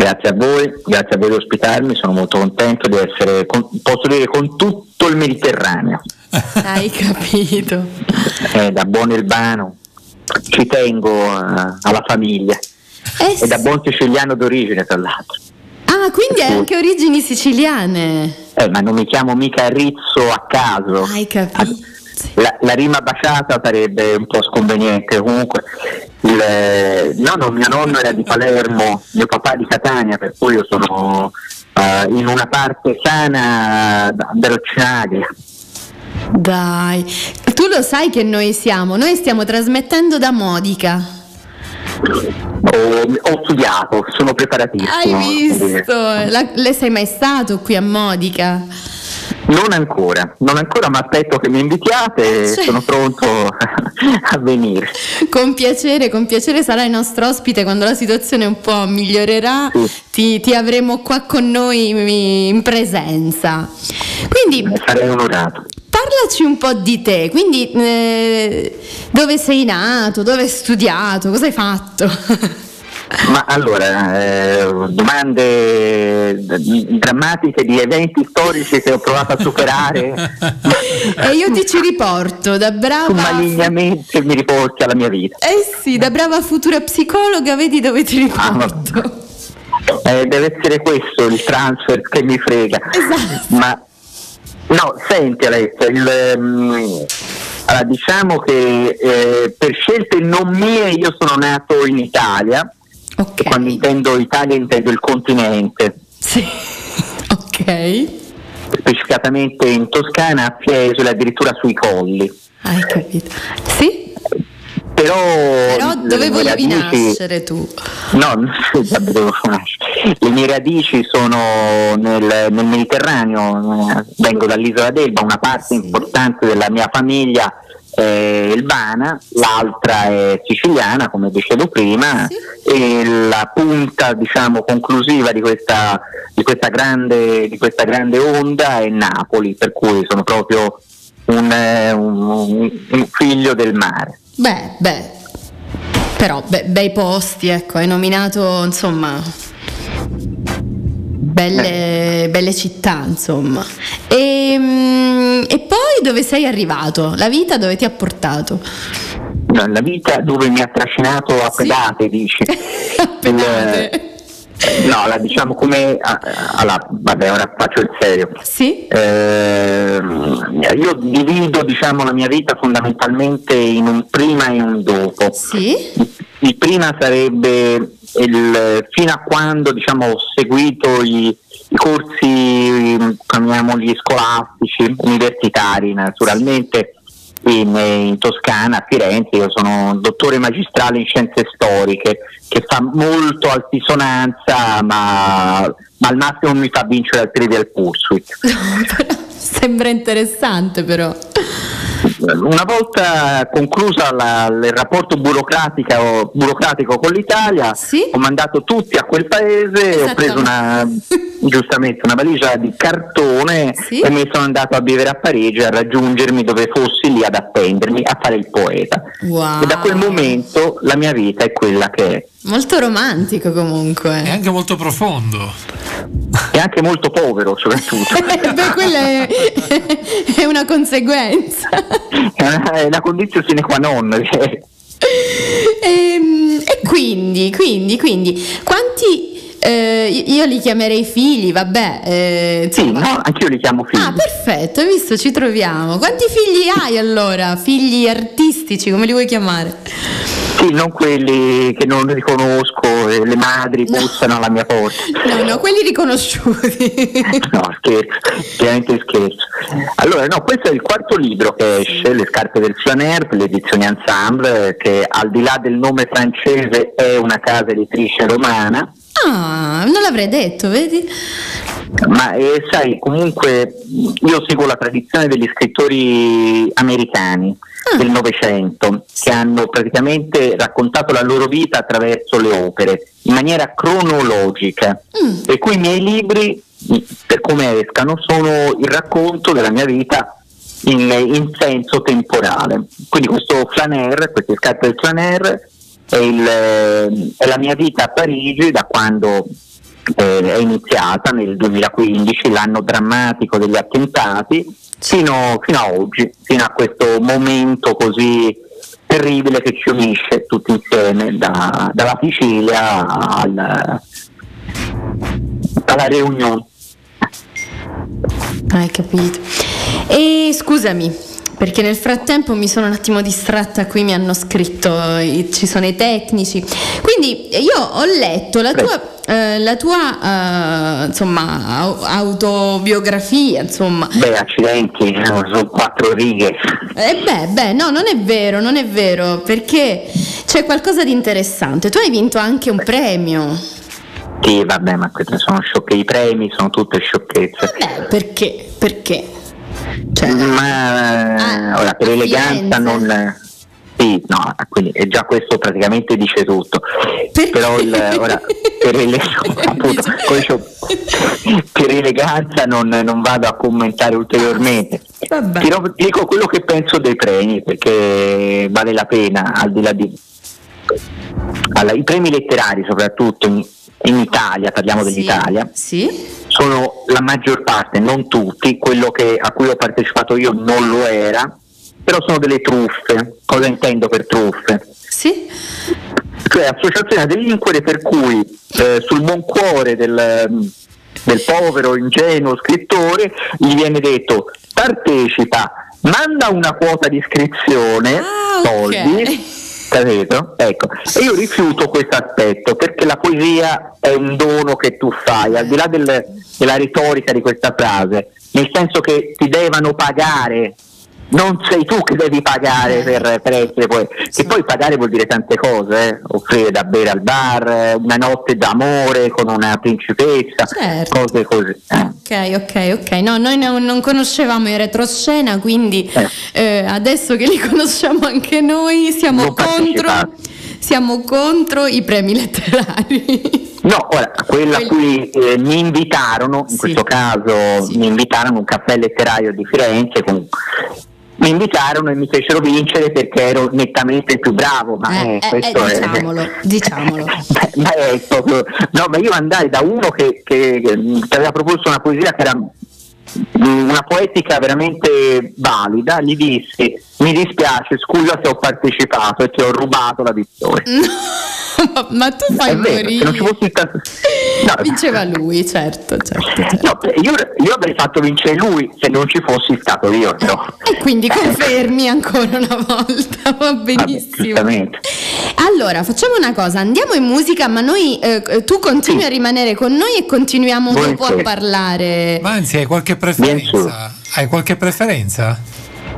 Grazie a voi, grazie a voi di ospitarmi, sono molto contento di essere, con- posso dire, con tutto il Mediterraneo, Hai capito. eh, da buon Elbano, ci tengo eh, alla famiglia Eh e da buon siciliano d'origine tra l'altro. Ah, quindi hai anche origini siciliane. Eh, ma non mi chiamo mica Rizzo a caso. Hai capito. La, la rima baciata sarebbe un po' sconveniente. Comunque, il, eh, no, no, mio nonno era di Palermo, mio papà di Catania, per cui io sono eh, in una parte sana d- dell'Oceania. Dai, tu lo sai che noi siamo, noi stiamo trasmettendo da Modica. Ho, ho studiato, sono preparatissimo. Hai visto? La- le sei mai stato qui a Modica? Non ancora, non ancora, ma aspetto che mi invitiate e Cioè. sono pronto a venire. Con piacere, con piacere sarai nostro ospite quando la situazione un po' migliorerà, ti, ti avremo qua con noi in presenza. Quindi Sarei onorato. parlaci un po' di te, quindi eh, dove sei nato, dove hai studiato, cosa hai fatto? Ma allora, eh, domande d- drammatiche di eventi storici che ho provato a superare e io ti ci riporto da brava... malignamente mi riporti alla mia vita. Eh sì, da brava futura psicologa, vedi dove ti riporto. Eh, deve essere questo il transfer che mi frega. Esatto. Ma no, senti Alessia, il, mm, allora, diciamo che eh, per scelte non mie io sono nato in Italia. E quando intendo Italia intendo il continente. Sì. ok. Specificatamente in Toscana, a Fiesole, addirittura sui colli. Hai capito? Sì? Però, Però dove le volevi radici- nascere tu? No, vabbè, devo nascere. le mie radici sono nel, nel Mediterraneo, eh, vengo dall'isola d'Elba, una parte importante della mia famiglia è elbana, l'altra è siciliana, come dicevo prima, e la punta diciamo, conclusiva di questa, di, questa grande, di questa grande onda è Napoli, per cui sono proprio un, un- un figlio del mare. Beh, beh. Però, be- bei posti, ecco, hai nominato, insomma, belle, belle città, insomma. E, mm, e poi dove sei arrivato? La vita dove ti ha portato? La vita dove mi ha trascinato a pedate, dici. Il- no, la diciamo come. ah, Allora, vabbè, ora faccio il serio. Sì. io divido diciamo, la mia vita fondamentalmente in un prima e un dopo. Sì. Il prima sarebbe il, fino a quando diciamo, ho seguito i, i corsi, chiamiamoli scolastici, universitari naturalmente, in, in Toscana, a Firenze, io sono dottore magistrale in scienze storiche, che fa molto altisonanza, ma, ma al massimo mi fa vincere al Trivial Pursuit. Sembra interessante, però. Una volta conclusa la- il rapporto burocratico, burocratico con l'Italia, ho mandato tutti a quel paese, ho preso una, giustamente una valigia di cartone e mi sono andato a vivere a Parigi a raggiungermi dove fossi lì ad attendermi a fare il poeta. Wow. E da quel momento la mia vita è quella che è. Molto romantico comunque. È anche molto profondo. E anche molto povero soprattutto. Beh, quella è, è una conseguenza. è una, è una condizione sine qua non. cioè, Ehm, E, quindi, quindi, quindi, quanti... eh, io li chiamerei figli, vabbè. eh, Sì, no, anch'io li chiamo figli. Ah, perfetto, hai visto, ci troviamo. Quanti figli hai allora? Figli artistici, come li vuoi chiamare? Sì, non quelli che non riconosco e le madri bussano alla mia porta. No, no, quelli riconosciuti. No, scherzo, chiaramente scherzo. Allora, no, questo è il quarto libro che esce, Le scarpe del Flaner, per le edizioni Ensemble, che al di là del nome francese è una casa editrice romana. Ah, non l'avrei detto, vedi? Ma eh, sai, comunque io seguo la tradizione degli scrittori americani del Novecento che hanno praticamente raccontato la loro vita attraverso le opere in maniera cronologica. Per cui i miei libri, per come escano, sono il racconto della mia vita in, in senso temporale. Quindi questo flaner, queste scarpe del flaner, è, il, eh, è la mia vita a Parigi da quando eh, è iniziata nel 2015, l'anno drammatico degli attentati, fino, fino a oggi, fino a questo momento così terribile che ci unisce tutti insieme, da- dalla Sicilia al- alla riunione. Hai capito. E scusami, perché nel frattempo mi sono un attimo distratta, qui mi hanno scritto, eh, ci sono i tecnici. Quindi io ho letto la tua, eh, la tua eh, insomma, au- autobiografia, insomma. Beh, accidenti, eh, sono quattro righe. Eh beh, beh, no, non è vero, non è vero, perché c'è qualcosa di interessante. Tu hai vinto anche un premio. Sì, vabbè, ma queste sono sciocche, i premi sono tutte sciocchezze. Beh, perché? Perché? Ma Ah, ora, per eleganza non. Sì, no, quindi già questo praticamente dice tutto. Però il, ora, per, ele- appunto, dicevo, per eleganza non, non vado a commentare ulteriormente. Dirò- dico quello che penso dei premi perché vale la pena, al di là di. Allora, I premi letterari, soprattutto in, in Italia, parliamo dell'Italia, sono la maggior parte, non tutti, quello che- a cui ho partecipato io non lo era, però sono delle truffe. Cosa intendo per truffe? Sì. Cioè associazione a delinquere per cui eh, sul buon cuore del, del povero ingenuo scrittore gli viene detto partecipa, manda una quota di iscrizione, soldi, capito? Ecco, e io rifiuto questo aspetto perché la poesia è un dono che tu fai, al di là del- della retorica di questa frase, nel senso che ti devono pagare. Non sei tu che devi pagare per, per essere poeta, che poi pagare vuol dire tante cose, eh? offrire da bere al bar, eh, una notte d'amore con una principessa, Certo. cose così. eh. Ok, ok, ok. No, noi non, non conoscevamo i retroscena, quindi eh, adesso che li conosciamo anche noi siamo contro, siamo contro i premi letterari. No, ora, quella a cui eh, mi invitarono, in questo caso mi invitarono un caffè letterario di Firenze, con- mi invitarono e mi fecero vincere perché ero nettamente più bravo, ma eh, Eh, eh, questo è... diciamolo, diciamolo. Beh, ma è proprio- no, ma io andai da uno che, che- che aveva proposto una poesia che era mm, una poetica veramente valida, gli dissi mi dispiace, scusa se ho partecipato e ti ho rubato la vittoria. ma, ma tu fai morire. non ci fossi stato- Vinceva lui, certo, certo. certo. No, io, io avrei fatto vincere lui se non ci fossi stato io, però. E quindi confermi ancora una volta, va benissimo. Giustamente. Allora, facciamo una cosa, andiamo in musica, ma noi eh, tu continui a rimanere con noi e continuiamo dopo a parlare. Ma anzi, hai qualche preferenza? Hai qualche preferenza?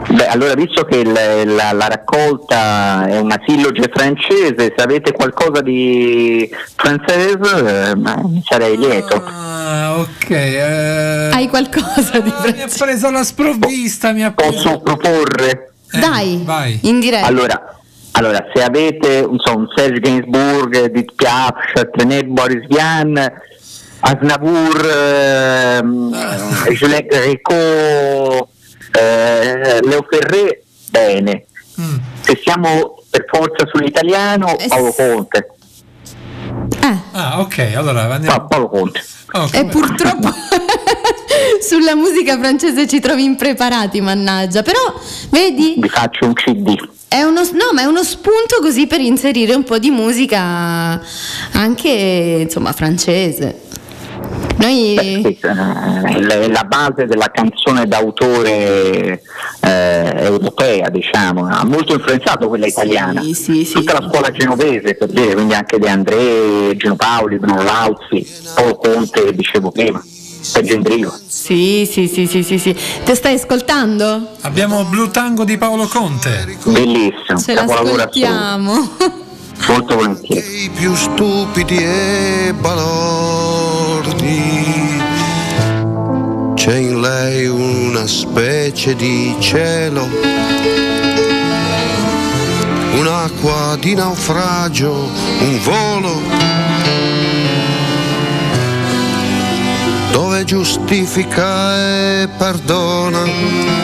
Beh, allora, visto che il- la, la raccolta è una silloge francese, se avete qualcosa di francese, eh, sarei lieto. Ah, ok. eh, Hai qualcosa di mi ha preso la sprovvista, mi ha Posso proporre? Dai, vai. in diretta. Allora, allora, se avete non so, un Serge Gainsbourg, Edith Piaf, Chartrenet, Boris Vian, Aznavour, ehm, Julien Greco, eh, Leo Ferré, bene. Se siamo per forza sull'italiano, Paolo Conte. Ah, ok, allora andiamo. Paolo Conte. E purtroppo sulla musica francese ci trovi impreparati, mannaggia. Però, vedi, Vi faccio un CD. è uno, no, ma è uno spunto così per inserire un po' di musica anche, insomma, francese. Noi... Beh, sì, eh, è la base della canzone d'autore eh, europea, diciamo, ha molto influenzato quella italiana. Tutta la scuola genovese, per dire, quindi anche De André, Gino Paoli, Bruno Lauzi, Paolo Conte, dicevo prima, Sergio Endrigo. Sì, sì, sì, sì, sì, sì. Te stai ascoltando? Abbiamo Blue Tango di Paolo Conte. Bellissimo, Ce l'ascoltiamo. molto volentieri. I più stupidi e balordi. C'è in lei una specie di cielo, un'acqua di naufragio, un volo dove giustifica e perdona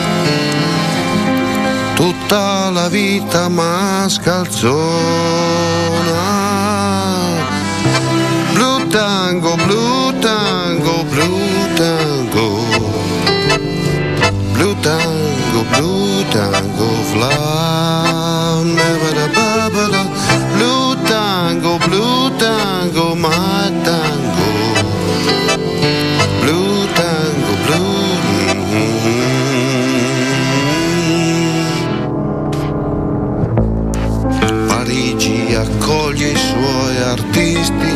tutta la vita mascalzona. Blue tango, blue tango, blue tango. Blue tango, blue tango, babada. Blue tango, blue suoi artisti,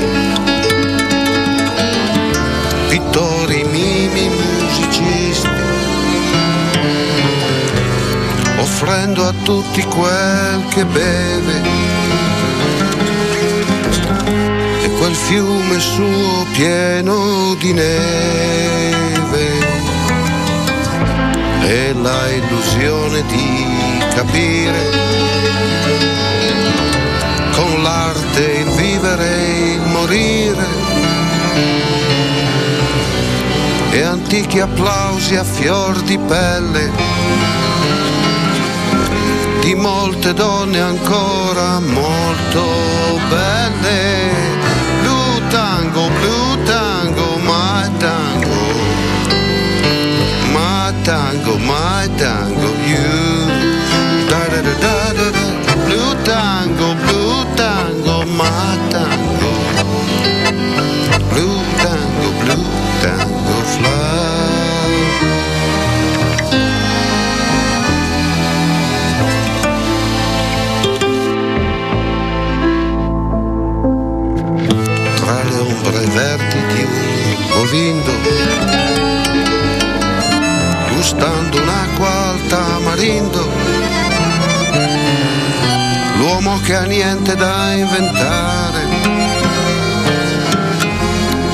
pittori, mimi, musicisti, offrendo a tutti quel che beve. E quel fiume suo pieno di neve. E la illusione di capire con l'arte il vivere e il morire. E antichi applausi a fior di pelle di molte donne ancora molto belle. Blue tango blue tango my tango my tango my tango you. Da da da da da da. Tango blue my tango blue tango blue tango fly. Tra le ombre verdi di un bovindo, gustando un'acqua al tamarindo, l'uomo che ha niente da inventare,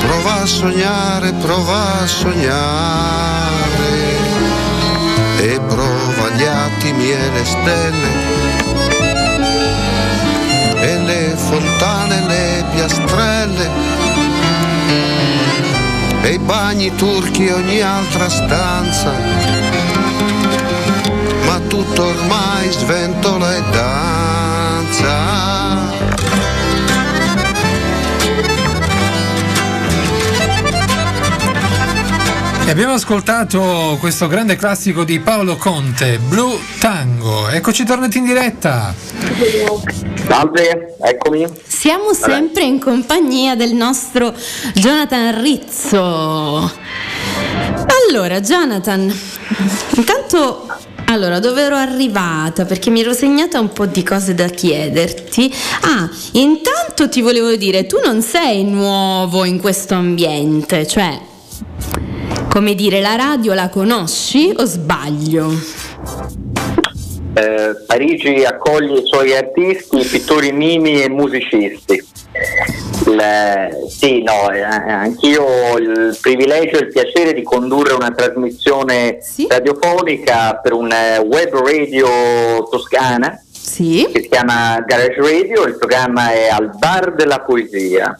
prova a sognare, prova a sognare, e prova gli attimi e le stelle e le fontane, le piastrelle e i bagni turchi e ogni altra stanza. Ma tutto ormai sventola e danza. E abbiamo ascoltato questo grande classico di Paolo Conte, Blue Tango. Eccoci tornati in diretta. Salve, eccomi. Siamo sempre in compagnia del nostro Jonathan Rizzo. Allora, Jonathan, intanto allora, dove ero arrivata? Perché mi ero segnata un po' di cose da chiederti. Ah, intanto ti volevo dire, tu non sei nuovo in questo ambiente, cioè, come dire, la radio la conosci o sbaglio? Eh, Parigi accoglie i suoi artisti, pittori mimi e musicisti. Il- sì, no, eh, anch'io ho il privilegio e il piacere di condurre una trasmissione radiofonica per un eh, web radio toscana che si chiama Garage Radio, il programma è Al Bar della Poesia,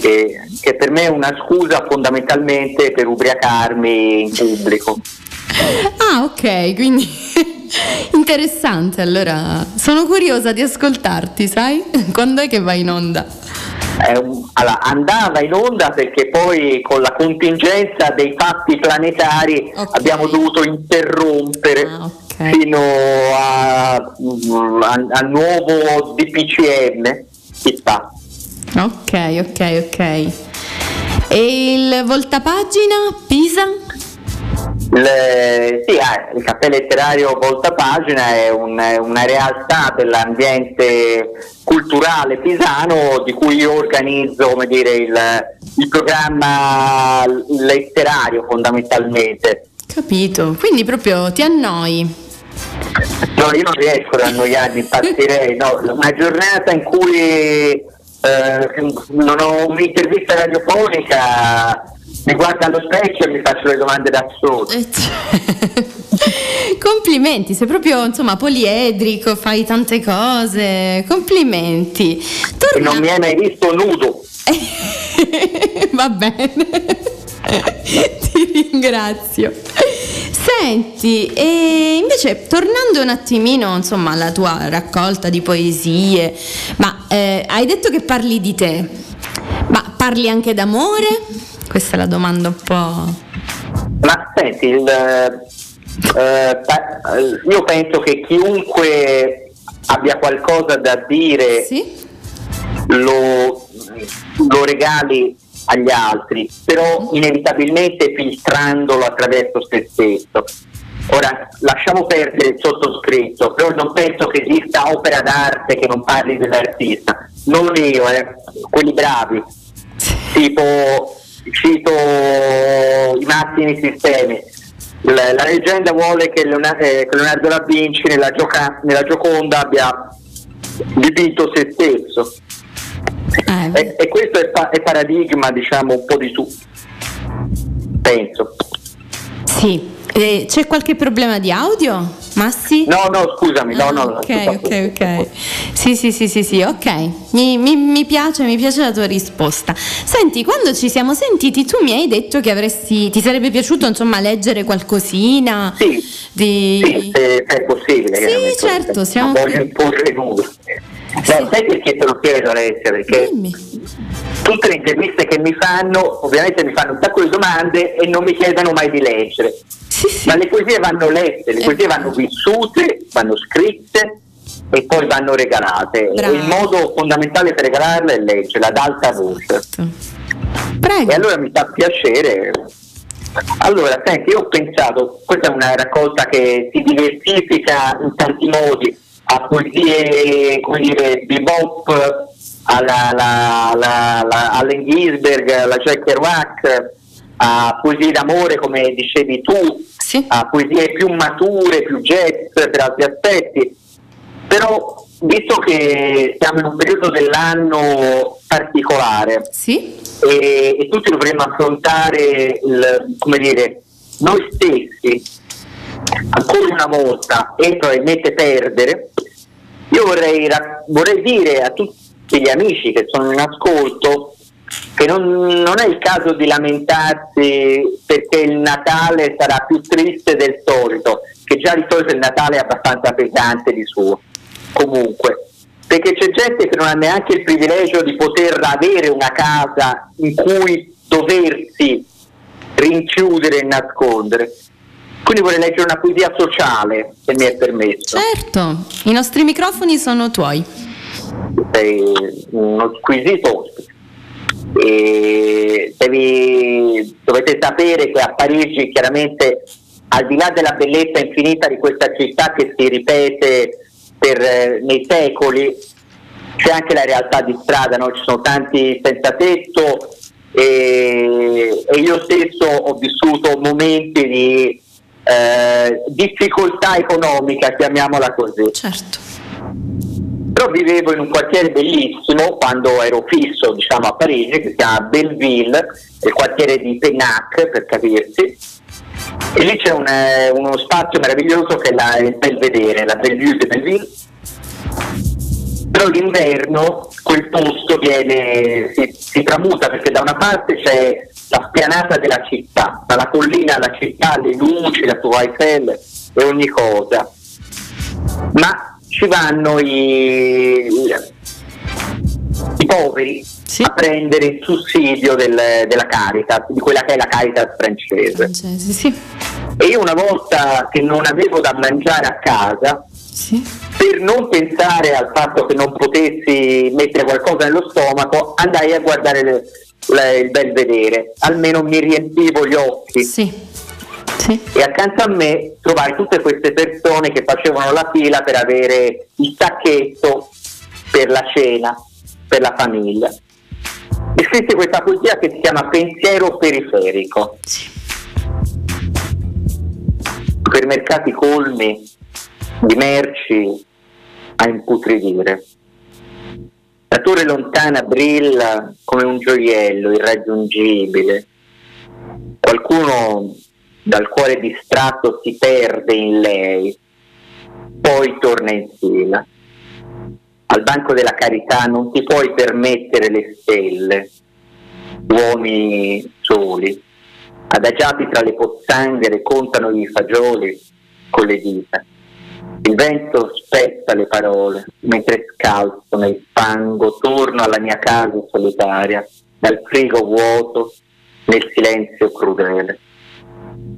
che, che per me è una scusa fondamentalmente per ubriacarmi in pubblico. Ah, ok, quindi interessante. Allora, sono curiosa di ascoltarti, sai? Quando è che vai in onda? Un- allora, andava in onda perché poi con la contingenza dei fatti planetari abbiamo dovuto interrompere fino a- a- al nuovo DPCM. Chissà. Ok, ok, ok. E il voltapagina Pisa? Il, sì, eh, il caffè letterario Volta Pagina è un- è una realtà dell'ambiente culturale pisano di cui io organizzo come dire, il, il programma letterario fondamentalmente. Capito. Quindi proprio ti annoi. No, io non riesco ad annoiarmi, impazzirei. No, una giornata in cui eh, non ho un'intervista radiofonica, mi guardo allo specchio e mi faccio le domande da solo. Complimenti, sei proprio insomma poliedrico, fai tante cose. Complimenti. E non mi hai mai visto nudo. Va bene. Ti ringrazio. Senti, e invece tornando un attimino insomma alla tua raccolta di poesie, ma eh, hai detto che parli di te, Ma parli anche d'amore? Questa è la domanda un po'. Ma senti, il, eh, eh, io penso che chiunque abbia qualcosa da dire lo, lo regali agli altri, però inevitabilmente filtrandolo attraverso se stesso. Ora lasciamo perdere il sottoscritto, però non penso che esista opera d'arte che non parli dell'artista, non io, eh, quelli bravi, tipo cito i massimi sistemi. La, la leggenda vuole che Leonardo, che Leonardo da Vinci nella, gioca- nella Gioconda abbia dipinto se stesso. E, e questo è, pa- è paradigma, diciamo, un po' di tutto. Penso. Sì. Eh, c'è qualche problema di audio? Massi? No, no, scusami, no, no, no. Ok, ok, ok. Sì, sì, sì, sì, sì, ok. Mi, mi- mi piace, mi piace la tua risposta. Senti, quando ci siamo sentiti tu mi hai detto che avresti, ti sarebbe piaciuto insomma leggere qualcosina Sì. di... Sì, se, è possibile. Sì, certo, siamo Non voglio imporre nulla. No, sai perché te lo chiedo Alessia? Perché tutte le interviste che mi fanno, ovviamente mi fanno un sacco di domande e non mi chiedono mai di leggere. Ma le poesie vanno lette, le poesie vanno vissute, vanno scritte e poi vanno regalate. Bravo. il modo fondamentale per regalarle è leggerla ad alta voce. E allora mi fa piacere. Allora, senti, io ho pensato, questa è una raccolta che si diversifica in tanti modi, a poesie, come dire, bebop, alla, alla, alla, alla Allen Ginsberg, alla Jack Kerouac, a poesie d'amore, come dicevi tu, a poesie più mature, più jazz per altri aspetti. Però, visto che siamo in un periodo dell'anno particolare e, e tutti dovremmo affrontare, il, come dire, noi stessi, ancora una volta e probabilmente perdere, io vorrei, vorrei dire a tutti gli amici che sono in ascolto che non, non è il caso di lamentarsi perché il Natale sarà più triste del solito, che già di solito il Natale è abbastanza pesante di suo. Comunque, perché c'è gente che non ha neanche il privilegio di poter avere una casa in cui doversi rinchiudere e nascondere. Quindi vorrei leggere una poesia sociale, se mi è permesso. Certo, i nostri microfoni sono tuoi. sei uno squisito. E devi- dovete sapere che a Parigi chiaramente al di là della bellezza infinita di questa città che si ripete per, eh, nei secoli c'è anche la realtà di strada, no? ci sono tanti senza tetto e, e io stesso ho vissuto momenti di eh, difficoltà economica, chiamiamola così. Però vivevo in un quartiere bellissimo quando ero fisso diciamo, a Parigi, che si chiama Belleville, il quartiere di Pennac per capirsi, e lì c'è un, eh, uno spazio meraviglioso che è la, il Belvedere, la Bellevue de Belleville. Però l'inverno quel posto viene, si, si tramuta perché da una parte c'è la spianata della città, dalla collina alla città, le luci, la Tour Eiffel e ogni cosa. Ma ci vanno i, i poveri a prendere il sussidio del- della Caritas, di quella che è la Caritas francese. E io una volta che non avevo da mangiare a casa, per non pensare al fatto che non potessi mettere qualcosa nello stomaco, andai a guardare le- il bel vedere, almeno mi riempivo gli occhi. E accanto a me trovai tutte queste persone che facevano la fila per avere il sacchetto per la cena, per la famiglia. E scrissi questa poesia che si chiama Pensiero periferico. Supermercati colmi di merci a imputridire. Torre lontana brilla come un gioiello irraggiungibile. Qualcuno dal cuore distratto si perde in lei, poi torna in fila. Al banco della carità non ti puoi permettere le stelle, uomini soli, adagiati tra le pozzanghere contano i fagioli con le dita. Il vento spezza le parole mentre scalzo nel fango torno alla mia casa solitaria dal frigo vuoto, nel silenzio crudele.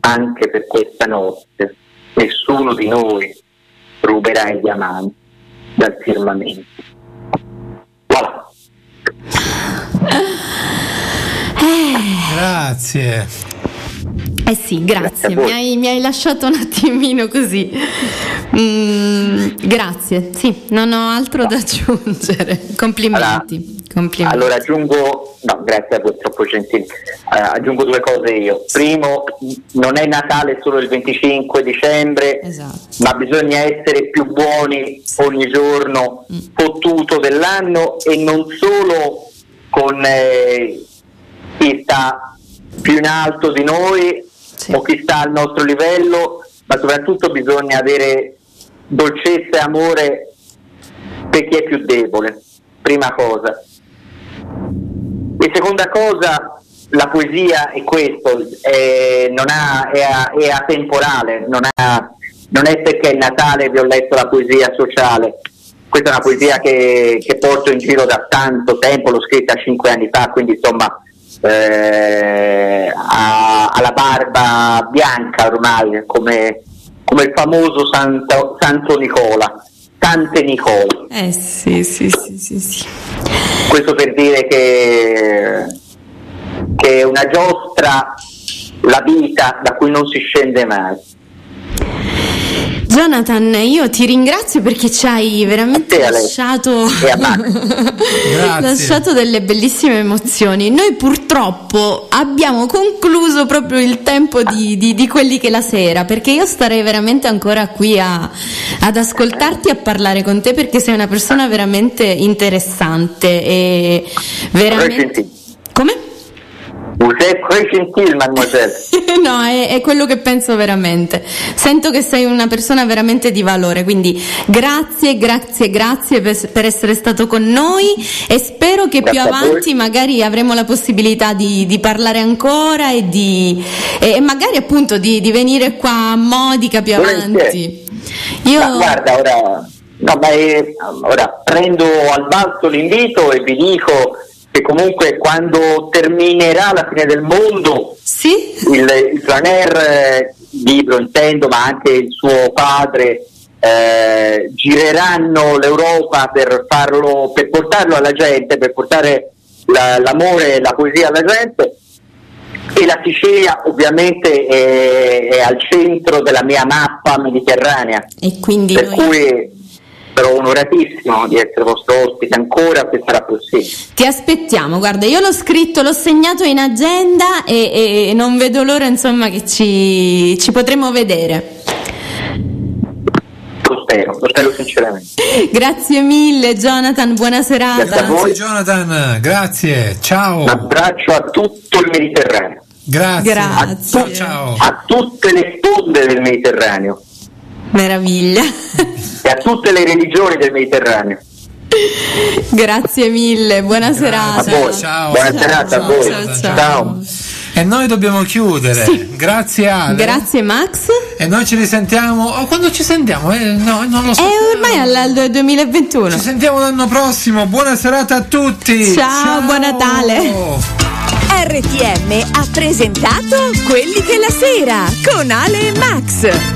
Anche per questa notte nessuno di noi ruberà i diamanti dal firmamento. Voilà. Grazie. Eh sì, grazie, a voi. mi hai, mi hai lasciato un attimino così. Mm, grazie, sì, non ho altro da aggiungere. Complimenti. complimenti. Allora aggiungo, no grazie a voi, troppo gentile, Eh, aggiungo due cose io. Primo, non è Natale solo il 25 dicembre, ma bisogna essere più buoni ogni giorno fottuto dell'anno e non solo con eh, chi sta più in alto di noi o chi sta al nostro livello, ma soprattutto bisogna avere dolcezza e amore per chi è più debole, prima cosa. E seconda cosa, la poesia è questo, è, non ha- è è atemporale, non, ha- non è perché è Natale vi ho letto la poesia sociale, questa è una poesia che, che porto in giro da tanto tempo, l'ho scritta cinque anni fa, quindi insomma eh, ha, ha la barba bianca ormai, come, come il famoso Santo, Santo Nicola, Sante Nicola. Eh sì, sì, sì, sì, sì. Questo per dire che, che è una giostra la vita da cui non si scende mai. Jonathan, io ti ringrazio perché ci hai veramente te, lasciato, lasciato delle bellissime emozioni. Noi purtroppo abbiamo concluso proprio il tempo di, di- di quelli che la sera, perché io starei veramente ancora qui a- ad ascoltarti e a parlare con te perché sei una persona veramente interessante e veramente... Come? Vous êtes très gentile, mademoiselle. no, è, è quello che penso veramente. Sento che sei una persona veramente di valore, quindi grazie, grazie, grazie per, per essere stato con noi e spero che più Grazie voi. avanti magari avremo la possibilità di, di parlare ancora e, di, e magari appunto di, di venire qua a Modica più avanti. Io... Ma guarda, ora, no, ma è- ora prendo al balzo l'invito e vi dico che comunque quando terminerà la fine del mondo, il, il Flaner, eh, libro intendo, ma anche il suo padre, eh, gireranno l'Europa per, farlo, per portarlo alla gente, per portare la- l'amore e la poesia alla gente. E la Sicilia ovviamente è, è al centro della mia mappa mediterranea. E quindi per noi- cui sarò onoratissimo di essere vostro ospite ancora se sarà possibile. Ti aspettiamo, guarda, io l'ho scritto, l'ho segnato in agenda e, e non vedo l'ora insomma che ci, ci potremo vedere. Lo spero, lo spero sinceramente. Grazie mille Jonathan, buona serata. Grazie Jonathan, grazie, ciao. Un abbraccio a tutto il Mediterraneo. Grazie. Grazie. A, tu- a tutte le sponde del Mediterraneo Meraviglia. e a tutte le religioni del Mediterraneo. Grazie mille, buona serata. A voi. Ciao. Buona serata a voi. ciao, ciao. Ciao. E noi dobbiamo chiudere. Grazie Ale. Grazie Max. E noi ci risentiamo. Oh, quando ci sentiamo? Eh, no, non lo so. È ormai al, al 2021. Ci sentiamo l'anno prossimo. Buona serata a tutti. Ciao, buon Natale. RTM ha presentato Quelli che la sera con Ale e Max.